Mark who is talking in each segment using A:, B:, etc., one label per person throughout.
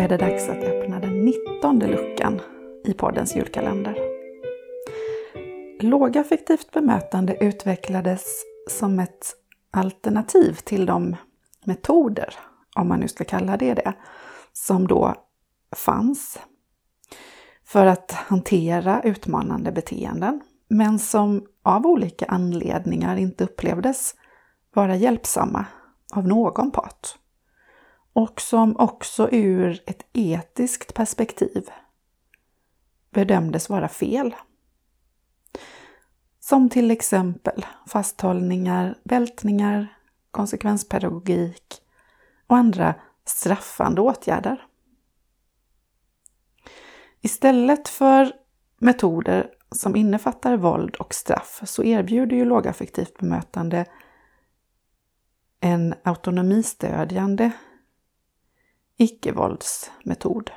A: är det dags att öppna den nittonde luckan i poddens julkalender. Lågaffektivt bemötande utvecklades som ett alternativ till de metoder, om man nu ska kalla det det, som då fanns för att hantera utmanande beteenden, men som av olika anledningar inte upplevdes vara hjälpsamma av någon part. Och som också ur ett etiskt perspektiv bedömdes vara fel. Som till exempel fasthållningar, bältningar, konsekvenspedagogik och andra straffande åtgärder. Istället för metoder som innefattar våld och straff så erbjuder ju lågaffektivt bemötande en autonomistödjande icke-våldsmetod.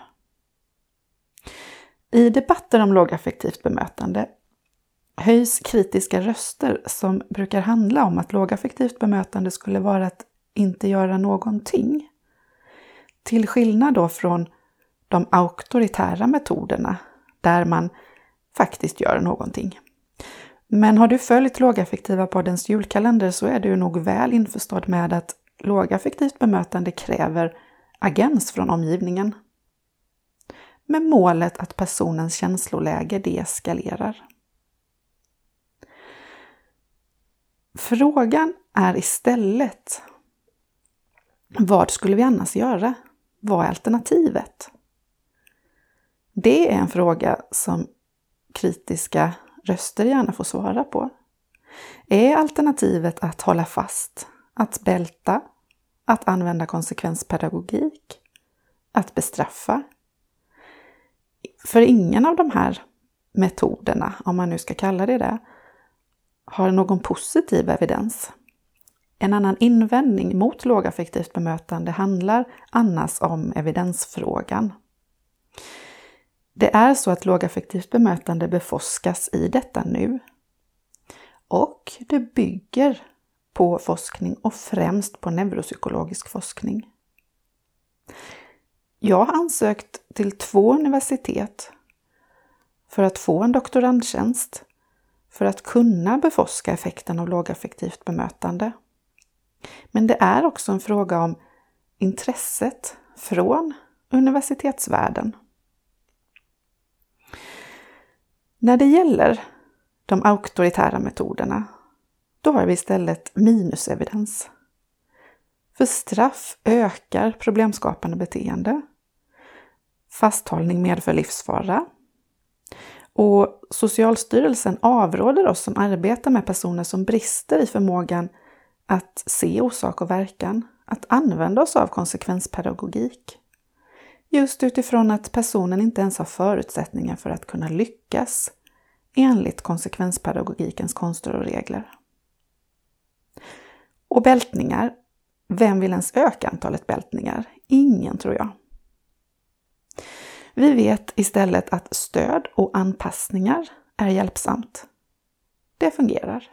A: I debatter om lågaffektivt bemötande höjs kritiska röster som brukar handla om att lågaffektivt bemötande skulle vara att inte göra någonting. Till skillnad då från de auktoritära metoderna där man faktiskt gör någonting. Men har du följt Lågaffektiva poddens julkalender så är du nog väl införstådd med att lågaffektivt bemötande kräver agens från omgivningen. Med målet att personens känsloläge deeskalerar. Frågan är istället vad skulle vi annars göra? Vad är alternativet? Det är en fråga som kritiska röster gärna får svara på. Är alternativet att hålla fast, att bälta, att använda konsekvenspedagogik, att bestraffa? För ingen av de här metoderna, om man nu ska kalla det det, har någon positiv evidens. En annan invändning mot lågaffektivt bemötande handlar annars om evidensfrågan. Det är så att lågaffektivt bemötande beforskas i detta nu. Och det bygger på forskning och främst på neuropsykologisk forskning. Jag har ansökt till två universitet för att få en doktorandtjänst för att kunna beforska effekten av lågaffektivt bemötande. Men det är också en fråga om intresset från universitetsvärlden. När det gäller de auktoritära metoderna, då har vi istället minusevidens. För straff ökar problemskapande beteende. Fasthållning medför livsfara. Och Socialstyrelsen avråder oss som arbetar med personer som brister i förmågan att se orsak och verkan, att använda oss av konsekvenspedagogik. Just utifrån att personen inte ens har förutsättningar för att kunna lyckas enligt konsekvenspedagogikens konster och regler. Och bältningar. Vem vill ens öka antalet bältningar? Ingen tror jag. Vi vet istället att stöd och anpassningar är hjälpsamt. Det fungerar.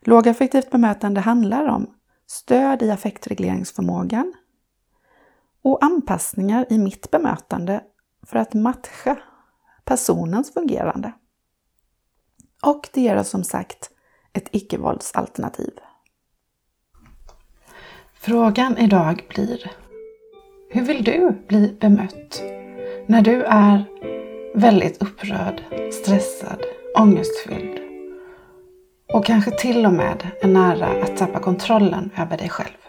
A: Lågaffektivt bemötande handlar om stöd i affektregleringsförmågan och anpassningar i mitt bemötande för att matcha personens fungerande. Och det ger oss som sagt ett icke-våldsalternativ. Frågan idag blir Hur vill du bli bemött när du är väldigt upprörd, stressad, ångestfylld och kanske till och med är nära att tappa kontrollen över dig själv?